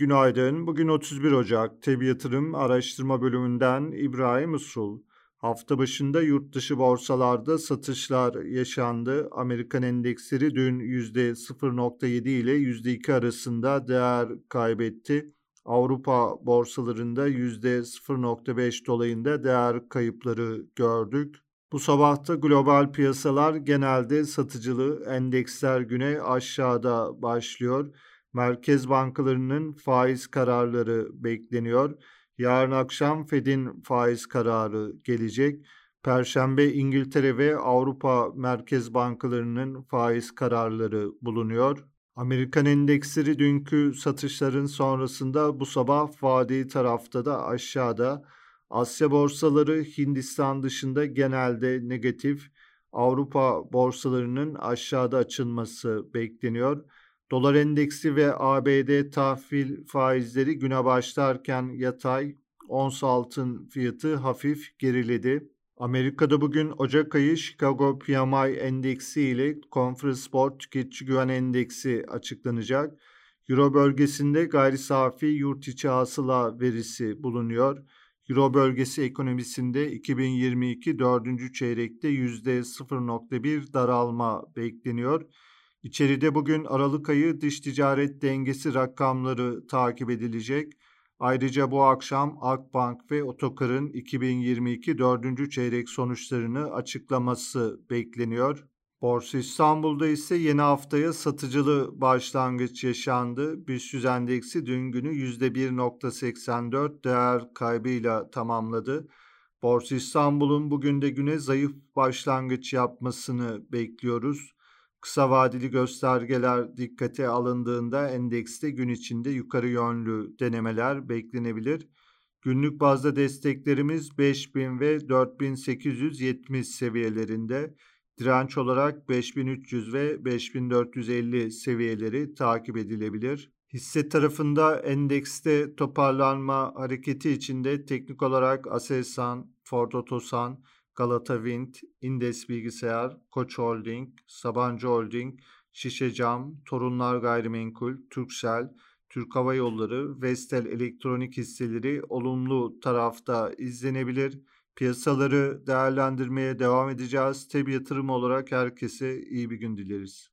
Günaydın. Bugün 31 Ocak. TEB Yatırım Araştırma Bölümünden İbrahim Usul. Hafta başında yurt dışı borsalarda satışlar yaşandı. Amerikan endeksleri dün %0.7 ile %2 arasında değer kaybetti. Avrupa borsalarında %0.5 dolayında değer kayıpları gördük. Bu sabahta global piyasalar genelde satıcılı endeksler güne aşağıda başlıyor. Merkez bankalarının faiz kararları bekleniyor. Yarın akşam Fed'in faiz kararı gelecek. Perşembe İngiltere ve Avrupa Merkez Bankalarının faiz kararları bulunuyor. Amerikan endeksleri dünkü satışların sonrasında bu sabah vadi tarafta da aşağıda. Asya borsaları Hindistan dışında genelde negatif. Avrupa borsalarının aşağıda açılması bekleniyor. Dolar endeksi ve ABD tahvil faizleri güne başlarken yatay, ons altın fiyatı hafif geriledi. Amerika'da bugün Ocak ayı Chicago PMI endeksi ile Conference Board Tüketici Güven Endeksi açıklanacak. Euro bölgesinde gayri safi yurt içi hasıla verisi bulunuyor. Euro bölgesi ekonomisinde 2022 dördüncü çeyrekte %0.1 daralma bekleniyor. İçeride bugün Aralık ayı dış ticaret dengesi rakamları takip edilecek. Ayrıca bu akşam Akbank ve Otokar'ın 2022 dördüncü çeyrek sonuçlarını açıklaması bekleniyor. Borsa İstanbul'da ise yeni haftaya satıcılı başlangıç yaşandı. BIST endeksi dün günü %1.84 değer kaybıyla tamamladı. Borsa İstanbul'un bugün de güne zayıf başlangıç yapmasını bekliyoruz. Kısa vadeli göstergeler dikkate alındığında endekste gün içinde yukarı yönlü denemeler beklenebilir. Günlük bazda desteklerimiz 5000 ve 4870 seviyelerinde. Direnç olarak 5300 ve 5450 seviyeleri takip edilebilir. Hisse tarafında endekste toparlanma hareketi içinde teknik olarak Aselsan, Ford Otosan, Galata Wind, Indes Bilgisayar, Koç Holding, Sabancı Holding, Şişe Cam, Torunlar Gayrimenkul, Türksel, Türk Hava Yolları, Vestel Elektronik hisseleri olumlu tarafta izlenebilir. Piyasaları değerlendirmeye devam edeceğiz. Tabi yatırım olarak herkese iyi bir gün dileriz.